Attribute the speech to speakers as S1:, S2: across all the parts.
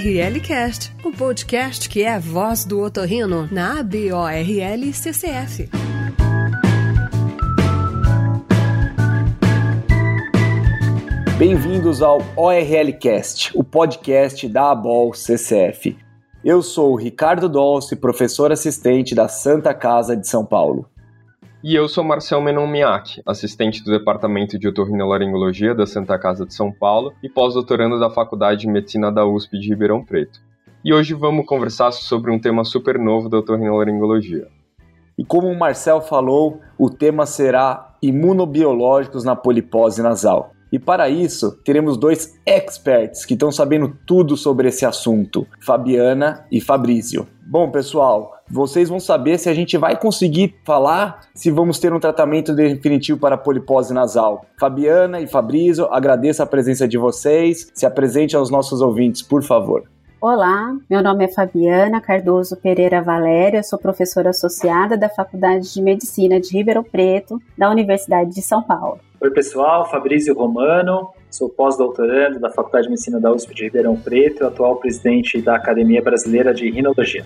S1: ORLcast, o podcast que é a voz do otorrino na ABORL CCF.
S2: Bem-vindos ao ORLcast, o podcast da ABOL CCF. Eu sou o Ricardo Dolce, professor assistente da Santa Casa de São Paulo.
S3: E eu sou Marcel Menon Miak, assistente do Departamento de Otorrinolaringologia da Santa Casa de São Paulo e pós-doutorando da Faculdade de Medicina da USP de Ribeirão Preto. E hoje vamos conversar sobre um tema super novo da otorrinolaringologia.
S2: E como o Marcel falou, o tema será imunobiológicos na polipose nasal. E para isso, teremos dois experts que estão sabendo tudo sobre esse assunto, Fabiana e Fabrício. Bom, pessoal, vocês vão saber se a gente vai conseguir falar se vamos ter um tratamento definitivo para polipose nasal. Fabiana e Fabrício, agradeço a presença de vocês. Se apresente aos nossos ouvintes, por favor.
S4: Olá, meu nome é Fabiana Cardoso Pereira Valéria, sou professora associada da Faculdade de Medicina de Ribeirão Preto, da Universidade de São Paulo.
S5: Oi, pessoal, Fabrício Romano, sou pós-doutorando da Faculdade de Medicina da USP de Ribeirão Preto e atual presidente da Academia Brasileira de Rinologia.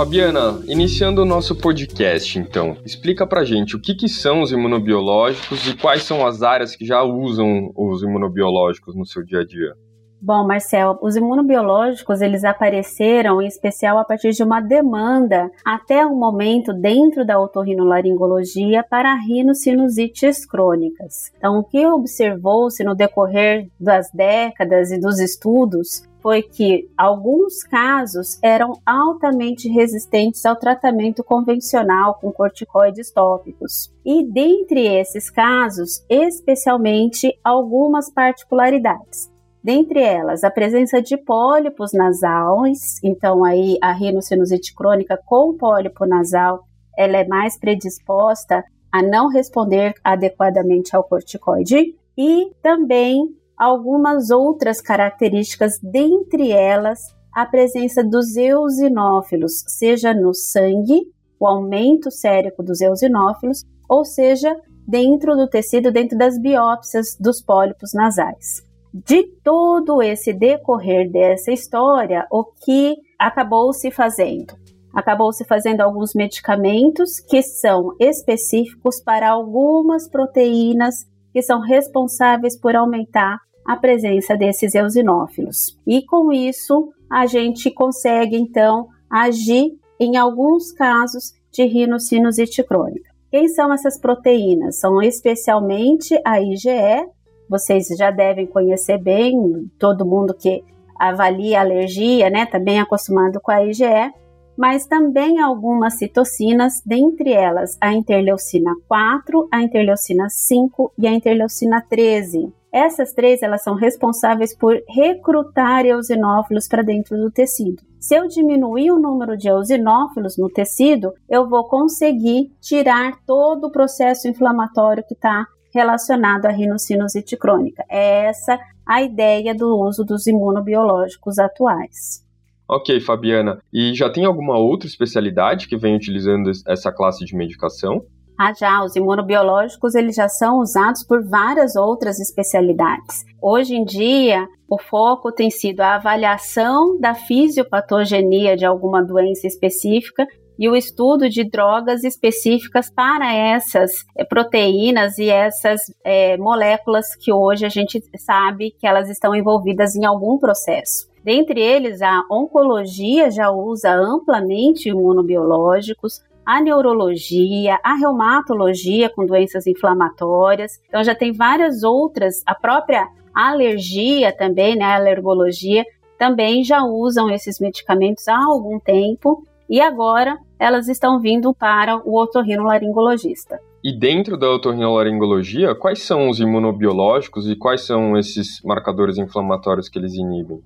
S3: Fabiana, iniciando o nosso podcast, então, explica pra gente o que, que são os imunobiológicos e quais são as áreas que já usam os imunobiológicos no seu dia a dia.
S4: Bom, Marcel, os imunobiológicos eles apareceram em especial a partir de uma demanda até o momento dentro da otorrinolaringologia para rinossinusites crônicas. Então, o que observou-se no decorrer das décadas e dos estudos foi que alguns casos eram altamente resistentes ao tratamento convencional com corticoides tópicos. E dentre esses casos, especialmente algumas particularidades. Dentre elas, a presença de pólipos nasais, então aí a rinocinusite crônica com pólipo nasal, ela é mais predisposta a não responder adequadamente ao corticoide e também algumas outras características, dentre elas a presença dos eosinófilos, seja no sangue, o aumento sérico dos eosinófilos, ou seja, dentro do tecido, dentro das biópsias dos pólipos nasais de todo esse decorrer dessa história, o que acabou se fazendo? Acabou se fazendo alguns medicamentos que são específicos para algumas proteínas que são responsáveis por aumentar a presença desses eosinófilos. E com isso, a gente consegue então agir em alguns casos de rinocinusite crônica. Quem são essas proteínas? São especialmente a IgE, vocês já devem conhecer bem, todo mundo que avalia alergia, né, também tá acostumado com a IgE, mas também algumas citocinas, dentre elas a interleucina 4, a interleucina 5 e a interleucina 13. Essas três elas são responsáveis por recrutar eosinófilos para dentro do tecido. Se eu diminuir o número de eosinófilos no tecido, eu vou conseguir tirar todo o processo inflamatório que está relacionado à rinocinusite crônica. É essa a ideia do uso dos imunobiológicos atuais.
S3: Ok, Fabiana. E já tem alguma outra especialidade que vem utilizando essa classe de medicação?
S4: Ah, já, os imunobiológicos eles já são usados por várias outras especialidades. Hoje em dia, o foco tem sido a avaliação da fisiopatogenia de alguma doença específica e o estudo de drogas específicas para essas eh, proteínas e essas é, moléculas que hoje a gente sabe que elas estão envolvidas em algum processo. Dentre eles, a oncologia já usa amplamente imunobiológicos, a neurologia, a reumatologia com doenças inflamatórias. Então já tem várias outras, a própria alergia também, né, a alergologia, também já usam esses medicamentos há algum tempo e agora elas estão vindo para o otorrinolaringologista.
S3: E dentro da otorrinolaringologia, quais são os imunobiológicos e quais são esses marcadores inflamatórios que eles inibem?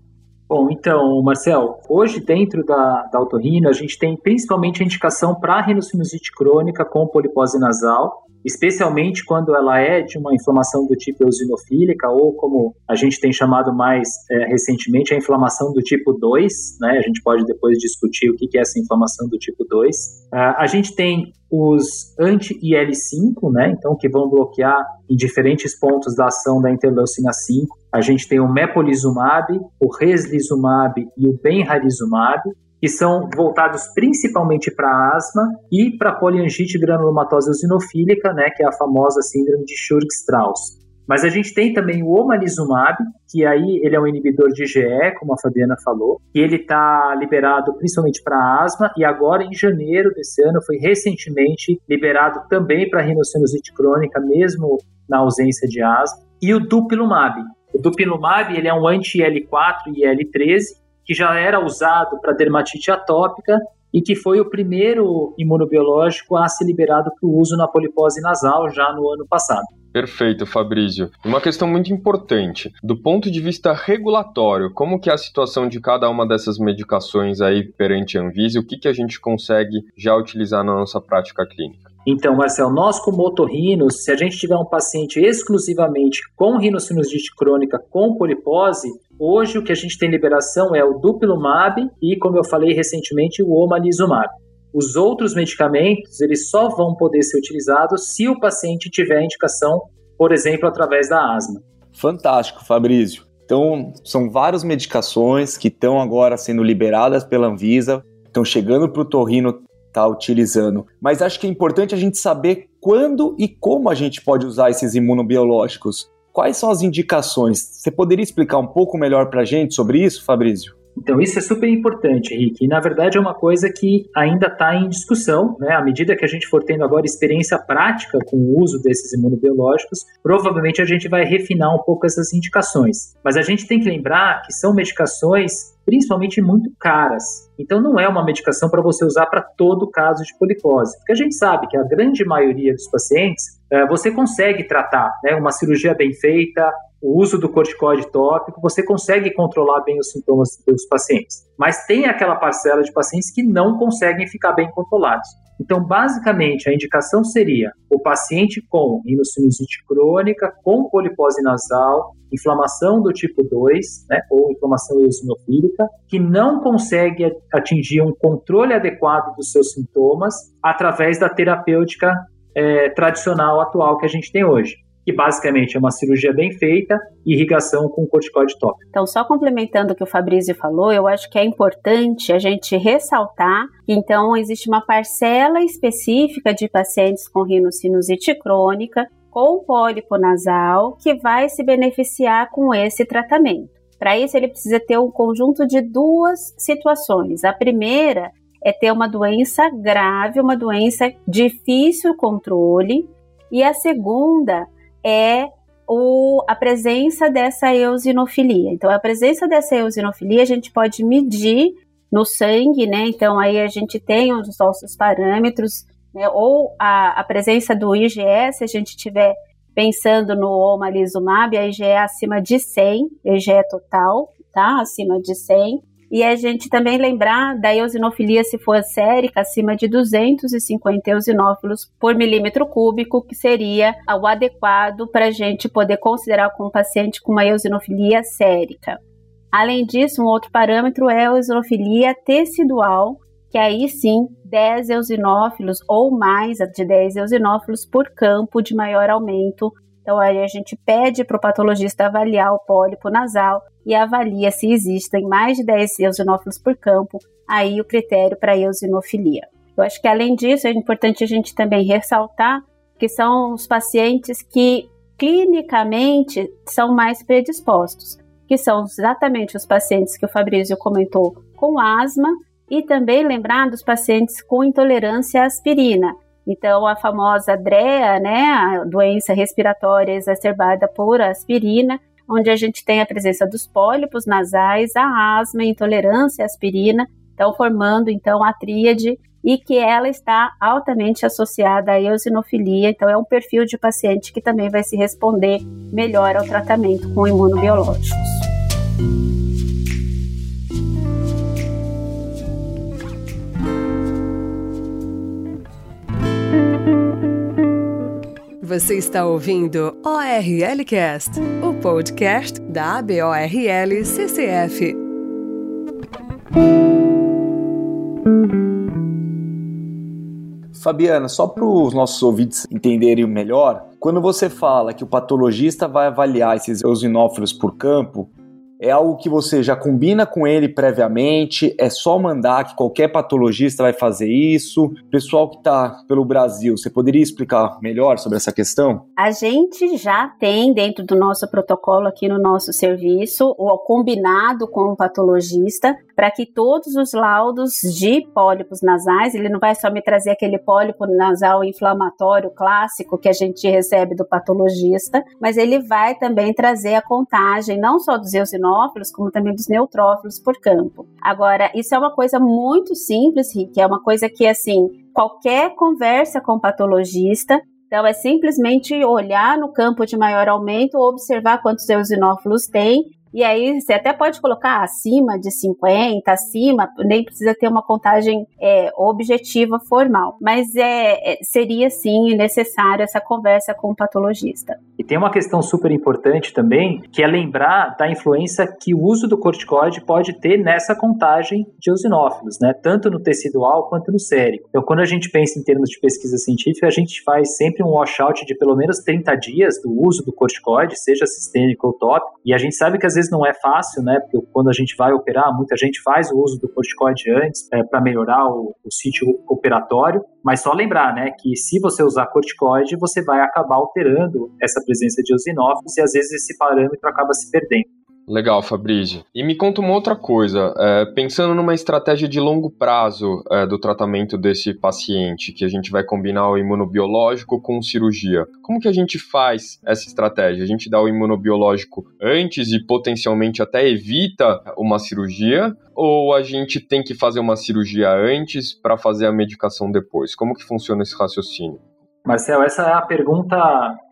S5: Bom, então, Marcel, hoje dentro da, da otorrino a gente tem principalmente a indicação para rinocinusite crônica com polipose nasal especialmente quando ela é de uma inflamação do tipo eosinofílica ou como a gente tem chamado mais é, recentemente a inflamação do tipo 2, né? A gente pode depois discutir o que é essa inflamação do tipo 2. Uh, a gente tem os anti-IL-5, né? Então que vão bloquear em diferentes pontos da ação da interleucina 5. A gente tem o mepolizumab, o reslizumab e o benralizumab que são voltados principalmente para asma e para poliangite granulomatosa eosinofílica, né, que é a famosa síndrome de Churg-Strauss. Mas a gente tem também o omalizumab, que aí ele é um inibidor de GE, como a Fabiana falou, e ele está liberado principalmente para asma, e agora em janeiro desse ano foi recentemente liberado também para rinocinusite crônica, mesmo na ausência de asma. E o dupilumab. O dupilumab ele é um anti-L4 e L13, que já era usado para dermatite atópica e que foi o primeiro imunobiológico a ser liberado para o uso na polipose nasal já no ano passado.
S3: Perfeito, Fabrício. Uma questão muito importante, do ponto de vista regulatório, como que é a situação de cada uma dessas medicações aí perante a Anvisa, o que, que a gente consegue já utilizar na nossa prática clínica?
S5: Então, Marcel, nós como otorrinos, se a gente tiver um paciente exclusivamente com rinocinusite crônica com polipose, Hoje o que a gente tem liberação é o dupilumab e, como eu falei recentemente, o omalizumab. Os outros medicamentos, eles só vão poder ser utilizados se o paciente tiver indicação, por exemplo, através da asma.
S2: Fantástico, Fabrício. Então, são várias medicações que estão agora sendo liberadas pela Anvisa, estão chegando para o torrino estar tá utilizando. Mas acho que é importante a gente saber quando e como a gente pode usar esses imunobiológicos. Quais são as indicações? Você poderia explicar um pouco melhor para a gente sobre isso, Fabrício?
S5: Então, isso é super importante, Henrique. E, na verdade, é uma coisa que ainda está em discussão. Né? À medida que a gente for tendo agora experiência prática com o uso desses imunobiológicos, provavelmente a gente vai refinar um pouco essas indicações. Mas a gente tem que lembrar que são medicações principalmente muito caras. Então não é uma medicação para você usar para todo caso de polipose, porque a gente sabe que a grande maioria dos pacientes é, você consegue tratar, né, uma cirurgia bem feita, o uso do corticoide tópico, você consegue controlar bem os sintomas dos pacientes. Mas tem aquela parcela de pacientes que não conseguem ficar bem controlados. Então, basicamente, a indicação seria o paciente com rinocinusite crônica, com polipose nasal, inflamação do tipo 2, né, ou inflamação eosinofílica, que não consegue atingir um controle adequado dos seus sintomas através da terapêutica é, tradicional atual que a gente tem hoje que basicamente é uma cirurgia bem feita e irrigação com corticoide tópico.
S4: Então, só complementando o que o Fabrício falou, eu acho que é importante a gente ressaltar que então existe uma parcela específica de pacientes com rinocinusite crônica com pólipo nasal que vai se beneficiar com esse tratamento. Para isso, ele precisa ter um conjunto de duas situações. A primeira é ter uma doença grave, uma doença difícil controle, e a segunda é o, a presença dessa eosinofilia. Então, a presença dessa eosinofilia a gente pode medir no sangue, né? Então, aí a gente tem os nossos parâmetros, né? ou a, a presença do IgE, se a gente estiver pensando no omalizumab, a IgE acima de 100, IgE total, tá? Acima de 100. E a gente também lembrar da eosinofilia se for sérica acima de 250 eosinófilos por milímetro cúbico, que seria o adequado para a gente poder considerar como paciente com uma eosinofilia sérica. Além disso, um outro parâmetro é a eosinofilia tecidual, que aí sim 10 eosinófilos ou mais de 10 eosinófilos por campo de maior aumento então, aí a gente pede para o patologista avaliar o pólipo nasal e avalia se existem mais de 10 eosinófilos por campo, aí o critério para eosinofilia. Eu acho que, além disso, é importante a gente também ressaltar que são os pacientes que clinicamente são mais predispostos, que são exatamente os pacientes que o Fabrício comentou com asma e também lembrar dos pacientes com intolerância à aspirina, então, a famosa DREA, né, a doença respiratória exacerbada por aspirina, onde a gente tem a presença dos pólipos nasais, a asma, a intolerância à aspirina, então formando então a tríade e que ela está altamente associada à eosinofilia, então é um perfil de paciente que também vai se responder melhor ao tratamento com imunobiológicos.
S1: Você está ouvindo ORL Cast, o podcast da ABORL CCF.
S2: Fabiana, só para os nossos ouvintes entenderem melhor, quando você fala que o patologista vai avaliar esses eosinófilos por campo, é algo que você já combina com ele previamente? É só mandar que qualquer patologista vai fazer isso? Pessoal que está pelo Brasil, você poderia explicar melhor sobre essa questão?
S4: A gente já tem dentro do nosso protocolo aqui no nosso serviço o combinado com o patologista para que todos os laudos de pólipos nasais, ele não vai só me trazer aquele pólipo nasal inflamatório clássico que a gente recebe do patologista, mas ele vai também trazer a contagem não só dos eosinófilos, como também dos neutrófilos por campo. Agora, isso é uma coisa muito simples, Rick, é uma coisa que, assim, qualquer conversa com patologista, então, é simplesmente olhar no campo de maior aumento, observar quantos eosinófilos tem e aí você até pode colocar acima de 50, acima, nem precisa ter uma contagem é, objetiva formal. Mas é, é, seria sim necessário essa conversa com o patologista.
S5: E tem uma questão super importante também, que é lembrar da influência que o uso do corticoide pode ter nessa contagem de eosinófilos, né? Tanto no tecidual quanto no cérebro. Então, quando a gente pensa em termos de pesquisa científica, a gente faz sempre um washout de pelo menos 30 dias do uso do corticoide, seja sistêmico ou tópico, e a gente sabe que às vezes não é fácil, né? Porque quando a gente vai operar, muita gente faz o uso do corticoide antes é, para melhorar o, o sítio operatório. Mas só lembrar, né, que se você usar corticoide, você vai acabar alterando essa presença de eosinófilos e às vezes esse parâmetro acaba se perdendo.
S3: Legal, Fabrício. E me conta uma outra coisa. É, pensando numa estratégia de longo prazo é, do tratamento desse paciente, que a gente vai combinar o imunobiológico com cirurgia, como que a gente faz essa estratégia? A gente dá o imunobiológico antes e potencialmente até evita uma cirurgia? Ou a gente tem que fazer uma cirurgia antes para fazer a medicação depois? Como que funciona esse raciocínio?
S5: Marcel, essa é a pergunta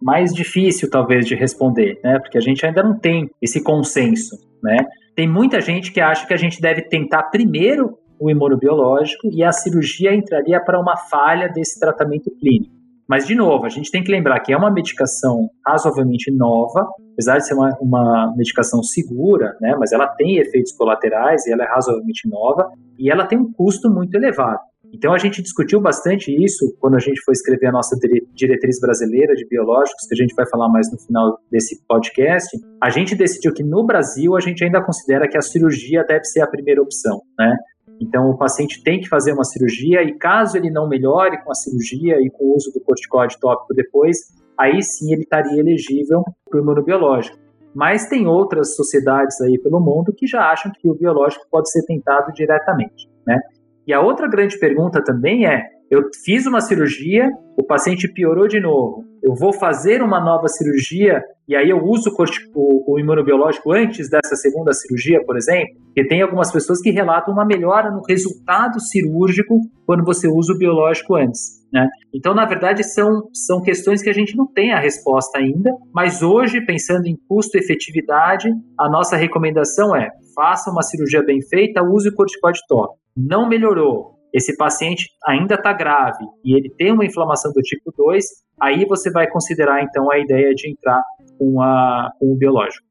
S5: mais difícil, talvez, de responder, né? Porque a gente ainda não tem esse consenso, né? Tem muita gente que acha que a gente deve tentar primeiro o imunobiológico e a cirurgia entraria para uma falha desse tratamento clínico. Mas, de novo, a gente tem que lembrar que é uma medicação razoavelmente nova, apesar de ser uma, uma medicação segura, né? Mas ela tem efeitos colaterais e ela é razoavelmente nova e ela tem um custo muito elevado. Então a gente discutiu bastante isso quando a gente foi escrever a nossa diretriz brasileira de biológicos, que a gente vai falar mais no final desse podcast. A gente decidiu que no Brasil a gente ainda considera que a cirurgia deve ser a primeira opção, né? Então o paciente tem que fazer uma cirurgia e caso ele não melhore com a cirurgia e com o uso do corticoide tópico depois, aí sim ele estaria elegível para o imunobiológico. Mas tem outras sociedades aí pelo mundo que já acham que o biológico pode ser tentado diretamente, né? E a outra grande pergunta também é: eu fiz uma cirurgia, o paciente piorou de novo. Eu vou fazer uma nova cirurgia e aí eu uso o, o, imunobiológico antes dessa segunda cirurgia, por exemplo? Porque tem algumas pessoas que relatam uma melhora no resultado cirúrgico quando você usa o biológico antes. Né? Então, na verdade, são, são questões que a gente não tem a resposta ainda, mas hoje, pensando em custo e efetividade, a nossa recomendação é faça uma cirurgia bem feita, use o corticoide top não melhorou, esse paciente ainda está grave e ele tem uma inflamação do tipo 2, aí você vai considerar então a ideia de entrar com, a, com o biológico.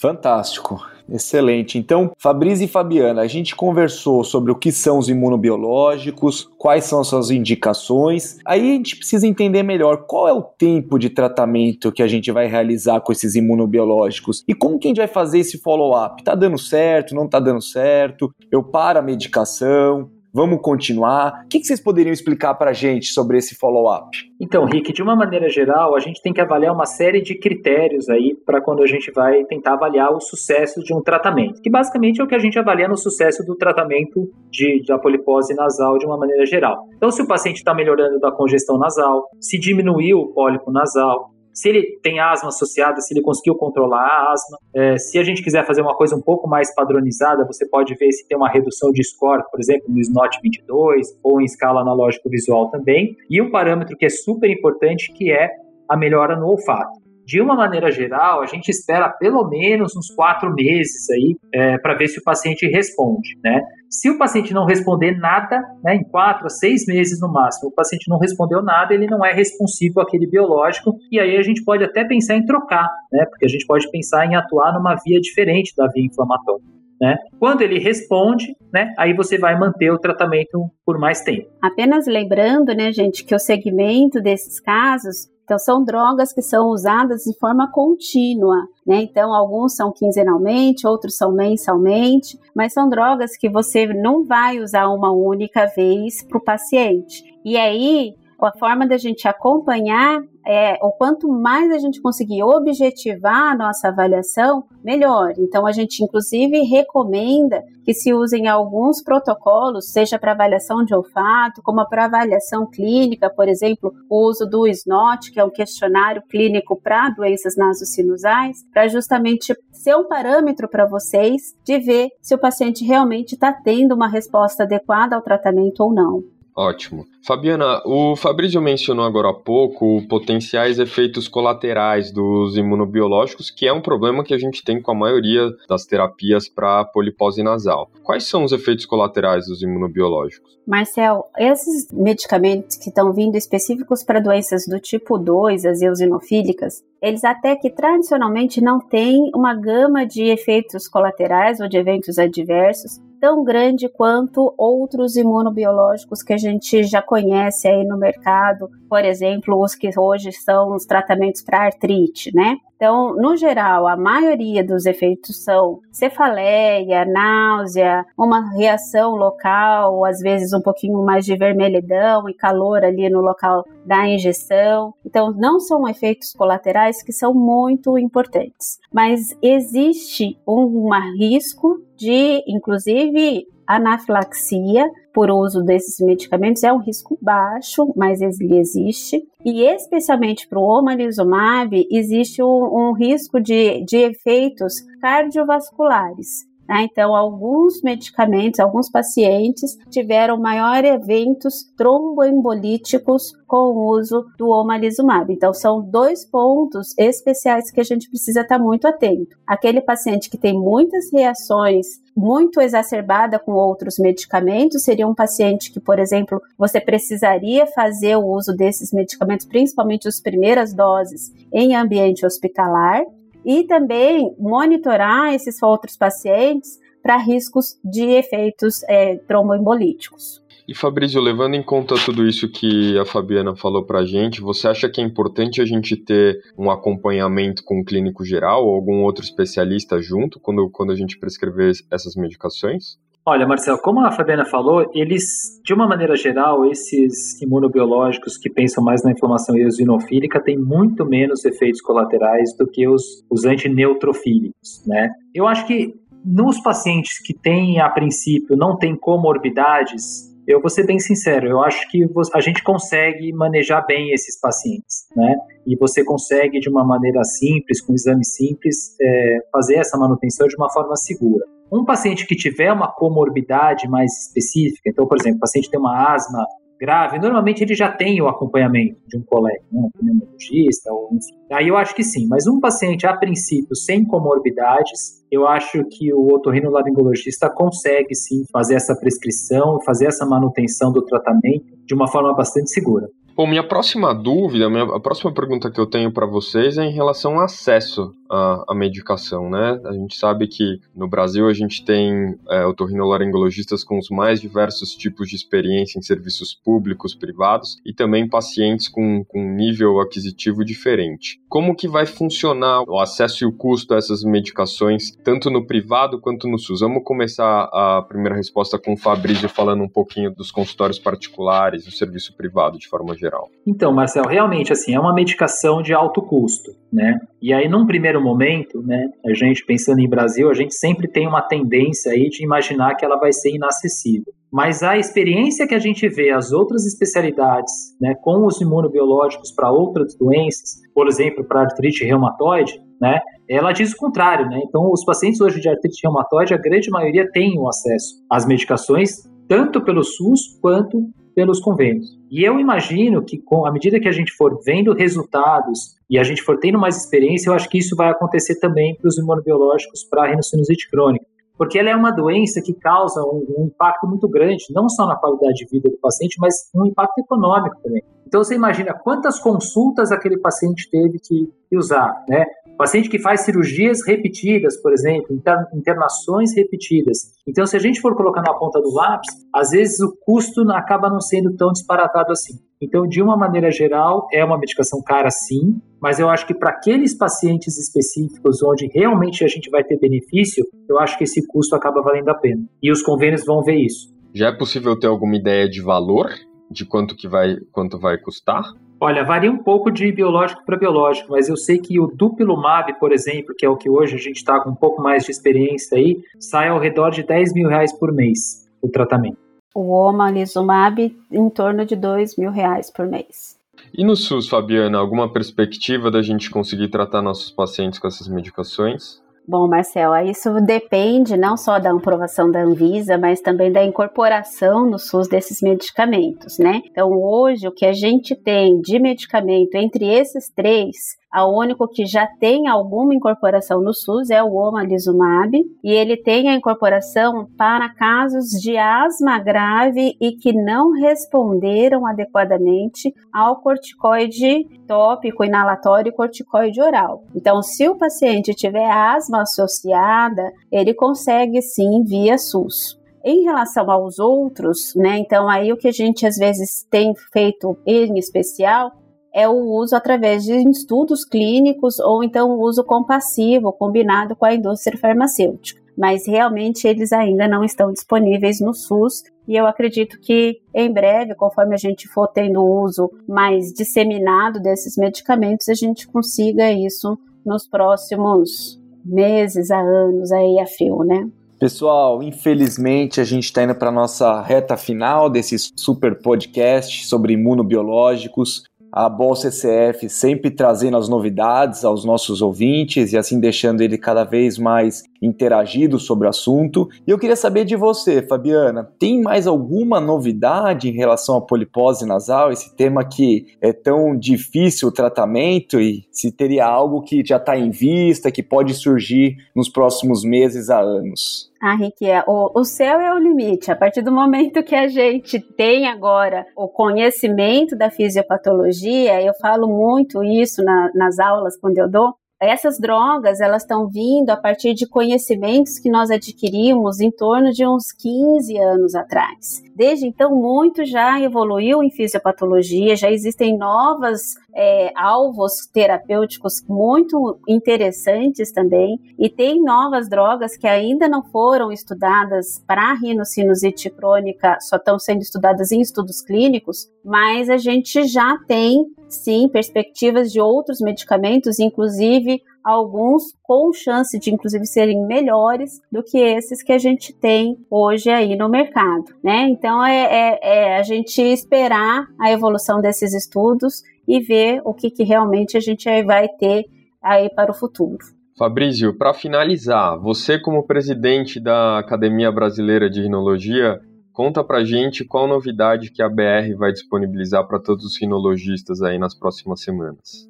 S2: Fantástico, excelente. Então, Fabrício e Fabiana, a gente conversou sobre o que são os imunobiológicos, quais são as suas indicações. Aí a gente precisa entender melhor qual é o tempo de tratamento que a gente vai realizar com esses imunobiológicos e como que a gente vai fazer esse follow-up. Tá dando certo? Não tá dando certo? Eu paro a medicação? Vamos continuar? O que, vocês poderiam explicar para a gente sobre esse follow-up?
S5: Então, Rick, de uma maneira geral, a gente tem que avaliar uma série de critérios aí para quando a gente vai tentar avaliar o sucesso de um tratamento, que basicamente é o que a gente avalia no sucesso do tratamento de, da polipose nasal de uma maneira geral. Então, se o paciente está melhorando da congestão nasal, se diminuiu o pólipo nasal, se ele tem asma associada, se ele conseguiu controlar a asma. É, se a gente quiser fazer uma coisa um pouco mais padronizada, você pode ver se tem uma redução de score, por exemplo, no SNOT 22 ou em escala analógico visual também. E um parâmetro que é super importante, que é a melhora no olfato. de uma maneira geral, a gente espera pelo menos uns quatro meses aí é, para ver se o paciente responde, né? Se o paciente não responder nada, né, em quatro a seis meses no máximo, o paciente não respondeu nada, ele não é responsivo àquele biológico, e aí a gente pode até pensar em trocar, né, porque a gente pode pensar em atuar numa via diferente da via inflamatória. Né? Quando ele responde, né, aí você vai manter o tratamento por mais tempo.
S4: Apenas lembrando, né, gente, que o segmento desses casos então, são drogas que são usadas de forma contínua, né? Então, alguns são quinzenalmente, outros são mensalmente, mas são drogas que você não vai usar uma única vez para o paciente. E aí, a forma da gente acompanhar é, o quanto mais a gente conseguir objetivar a nossa avaliação, melhor. Então, a gente, inclusive, recomenda que se usem alguns protocolos, seja para avaliação de olfato, como para avaliação clínica, por exemplo, o uso do SNOT, que é um questionário clínico para doenças nasocinusais, para justamente ser um parâmetro para vocês de ver se o paciente realmente está tendo uma resposta adequada ao tratamento ou não.
S3: Ótimo. Fabiana, o Fabrício mencionou agora há pouco potenciais efeitos colaterais dos imunobiológicos, que é um problema que a gente tem com a maioria das terapias para polipose nasal. Quais são os efeitos colaterais dos imunobiológicos?
S4: Marcel, esses medicamentos que estão vindo específicos para doenças do tipo 2, as eosinofílicas, eles até que tradicionalmente não têm uma gama de efeitos colaterais ou de eventos adversos, tão grande quanto outros imunobiológicos que a gente já conhece aí no mercado, por exemplo, os que hoje são os tratamentos para artrite, né? Então, no geral, a maioria dos efeitos são cefaleia, náusea, uma reação local, às vezes um pouquinho mais de vermelhidão e calor ali no local da injeção. Então, não são efeitos colaterais que são muito importantes, mas existe um risco de, inclusive, anafilaxia por uso desses medicamentos é um risco baixo, mas ele existe. E especialmente para o omalizumab, existe um, um risco de, de efeitos cardiovasculares. Né? Então, alguns medicamentos, alguns pacientes tiveram maior eventos tromboembolíticos com o uso do omalizumab. Então, são dois pontos especiais que a gente precisa estar muito atento. Aquele paciente que tem muitas reações muito exacerbada com outros medicamentos, seria um paciente que, por exemplo, você precisaria fazer o uso desses medicamentos, principalmente as primeiras doses, em ambiente hospitalar e também monitorar esses outros pacientes para riscos de efeitos é, tromboembolíticos.
S3: E Fabrício, levando em conta tudo isso que a Fabiana falou para a gente, você acha que é importante a gente ter um acompanhamento com o clínico geral ou algum outro especialista junto quando, quando a gente prescrever essas medicações?
S5: Olha, Marcelo, como a Fabiana falou, eles, de uma maneira geral, esses imunobiológicos que pensam mais na inflamação eosinofílica têm muito menos efeitos colaterais do que os, os antineutrofílicos, né? Eu acho que nos pacientes que têm, a princípio, não têm comorbidades, eu vou ser bem sincero, eu acho que a gente consegue manejar bem esses pacientes, né? E você consegue, de uma maneira simples, com exame simples, é, fazer essa manutenção de uma forma segura. Um paciente que tiver uma comorbidade mais específica, então, por exemplo, o paciente tem uma asma grave, normalmente ele já tem o acompanhamento de um colega, né, um pneumologista, ou enfim. Aí eu acho que sim, mas um paciente, a princípio, sem comorbidades, eu acho que o otorrinolaringologista consegue sim fazer essa prescrição, fazer essa manutenção do tratamento de uma forma bastante segura.
S3: Bom, minha próxima dúvida, minha, a próxima pergunta que eu tenho para vocês é em relação ao acesso à, à, medicação, né? A gente sabe que no Brasil a gente tem é, otorrinolaringologistas com os mais diversos tipos de experiência em serviços públicos, privados e também pacientes com, com nível aquisitivo diferente. Como que vai funcionar o acesso e o custo a essas medicações, tanto no privado quanto no SUS? Vamos começar a primeira resposta com o Fabrício falando um pouquinho dos consultórios particulares, do serviço privado de forma geral?
S5: Então, Marcel, realmente assim, é uma medicação de alto custo, né? E aí, num primeiro momento, né, a gente pensando em Brasil, a gente sempre tem uma tendência aí de imaginar que ela vai ser inacessível. Mas a experiência que a gente vê as outras especialidades, né, com os imunobiológicos para outras doenças, por exemplo, para artrite reumatoide, né, ela diz o contrário, né? Então, os pacientes hoje de artrite reumatoide, a grande maioria tem o acesso às medicações tanto pelo SUS quanto pelos convênios. E eu imagino que, com, à medida que a gente for vendo resultados e a gente for tendo mais experiência, eu acho que isso vai acontecer também para os imunobiológicos para a rinocinusite crônica porque ela é uma doença que causa um, um, impacto muito grande, não só na qualidade de vida do paciente, mas um impacto econômico também. Então você imagina quantas consultas aquele paciente teve que, usar, né? Paciente que faz cirurgias repetidas, por exemplo, internações repetidas. Então, se a gente for colocar na ponta do lápis, às vezes o custo acaba não sendo tão disparatado assim. Então, de uma maneira geral, é uma medicação cara sim, mas eu acho que para aqueles pacientes específicos onde realmente a gente vai ter benefício, eu acho que esse custo acaba valendo a pena. E os convênios vão ver isso.
S3: Já é possível ter alguma ideia de valor de quanto que vai, quanto vai custar?
S5: Olha, varia um pouco de biológico para biológico, mas eu sei que o Dupilumab, por exemplo, que é o que hoje a gente está com um pouco mais de experiência aí, sai ao redor de 10 mil reais por mês o tratamento.
S4: O Omalizumab em torno de 2 mil reais por mês.
S3: E no SUS, Fabiana, alguma perspectiva da gente conseguir tratar nossos pacientes com essas medicações?
S4: Bom, Marcel, isso depende não só da aprovação da Anvisa, mas também da incorporação no SUS desses medicamentos, né? Então, hoje, o que a gente tem de medicamento entre esses três a único que já tem alguma incorporação no SUS é o omalizumab e ele tem a incorporação para casos de asma grave e que não responderam adequadamente ao corticoide tópico, inalatório e corticoide oral. Então, se o paciente tiver asma associada, ele consegue sim via SUS. Em relação aos outros, né? Então aí o que a gente às vezes tem feito em especial é o uso através de estudos clínicos ou então o uso compassivo combinado com a indústria farmacêutica. Mas realmente eles ainda não estão disponíveis no SUS e eu acredito que em breve, conforme a gente for tendo o uso mais disseminado desses medicamentos, a gente consiga isso nos próximos meses a anos aí a frio, né?
S2: Pessoal, infelizmente a gente está indo para nossa reta final desse super podcast sobre imunobiológicos a Bolsa CCF sempre trazendo as novidades aos nossos ouvintes e assim deixando ele cada vez mais interagido sobre o assunto. E eu queria saber de você, Fabiana, tem mais alguma novidade em relação à polipose nasal, esse tema que é tão difícil o tratamento e se teria algo que já está em vista, que pode surgir nos próximos meses a anos?
S4: Ah, Rick, é, o, o céu é o limite. A partir do momento que a gente tem agora o conhecimento da fisiopatologia, eu falo muito isso na, nas aulas quando eu dou, essas drogas, elas estão vindo a partir de conhecimentos que nós adquirimos em torno de uns 15 anos atrás. Desde então, muito já evoluiu em fisiopatologia, já existem novas é, alvos terapêuticos muito interessantes também, e tem novas drogas que ainda não foram estudadas para rinocinusite crônica, só estão sendo estudadas em estudos clínicos, mas a gente já tem sim perspectivas de outros medicamentos, inclusive alguns com chance de inclusive serem melhores do que esses que a gente tem hoje aí no mercado, né? Então é, é, é a gente esperar a evolução desses estudos e ver o que, que realmente a gente vai ter aí para o futuro.
S3: Fabrício, para finalizar, você como presidente da Academia Brasileira de Rinologia, Conta pra gente qual novidade que a BR vai disponibilizar para todos os rinologistas aí nas próximas semanas.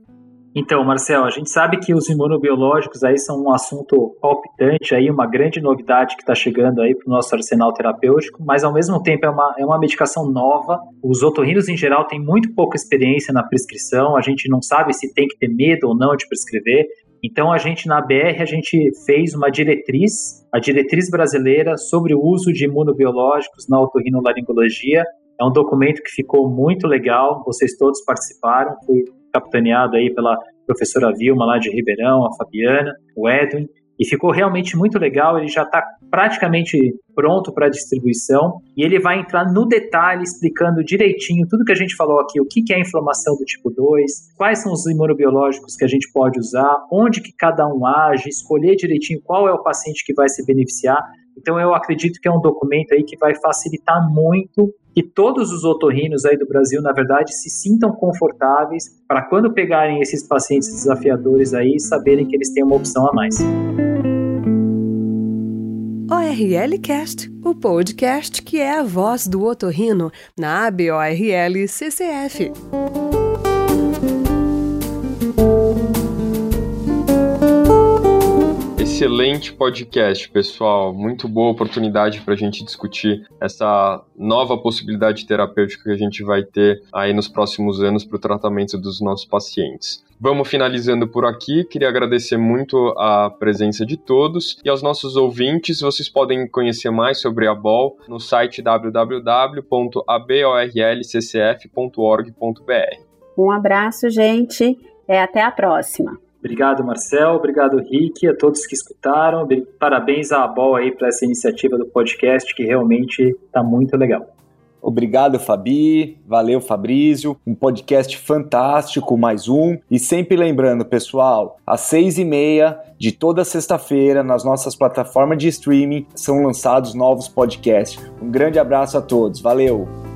S5: Então, Marcel, a gente sabe que os imunobiológicos aí são um assunto palpitante, aí uma grande novidade que está chegando aí para o nosso arsenal terapêutico, mas ao mesmo tempo é uma, é uma medicação nova. Os otorrinos em geral têm muito pouca experiência na prescrição, a gente não sabe se tem que ter medo ou não de prescrever. Então a gente na BR a gente fez uma diretriz, a diretriz brasileira sobre o uso de imunobiológicos na otorrinolaringologia. É um documento que ficou muito legal, vocês todos participaram, foi capitaneado aí pela professora Vilma lá de Ribeirão, a Fabiana, o Edwin, e ficou realmente muito legal. Ele já está praticamente pronto para distribuição e ele vai entrar no detalhe explicando direitinho tudo que a gente falou aqui, o que é a inflamação do tipo 2, quais são os imunobiológicos que a gente pode usar, onde que cada um age, escolher direitinho qual é o paciente que vai se beneficiar. Então eu acredito que é um documento aí que vai facilitar muito que todos os otorrinos aí do Brasil, na verdade, se sintam confortáveis para quando pegarem esses pacientes desafiadores aí, saberem que eles têm uma opção a mais.
S1: ORLcast, o podcast que é a voz do otorrino na ABORL CCF.
S3: Excelente podcast, pessoal. Muito boa oportunidade para a gente discutir essa nova possibilidade terapêutica que a gente vai ter aí nos próximos anos para o tratamento dos nossos pacientes. Vamos finalizando por aqui. Queria agradecer muito a presença de todos e aos nossos ouvintes. Vocês podem conhecer mais sobre a BOL no site www.aborlccf.org.br.
S4: Um abraço, gente. É até a próxima.
S5: Obrigado, Marcel. Obrigado, Rick, a todos que escutaram. Parabéns à Abol aí para essa iniciativa do podcast, que realmente está muito legal.
S2: Obrigado, Fabi. Valeu, Fabrício. Um podcast fantástico, mais um. E sempre lembrando, pessoal, às seis e meia de toda sexta-feira, nas nossas plataformas de streaming, são lançados novos podcasts. Um grande abraço a todos. Valeu!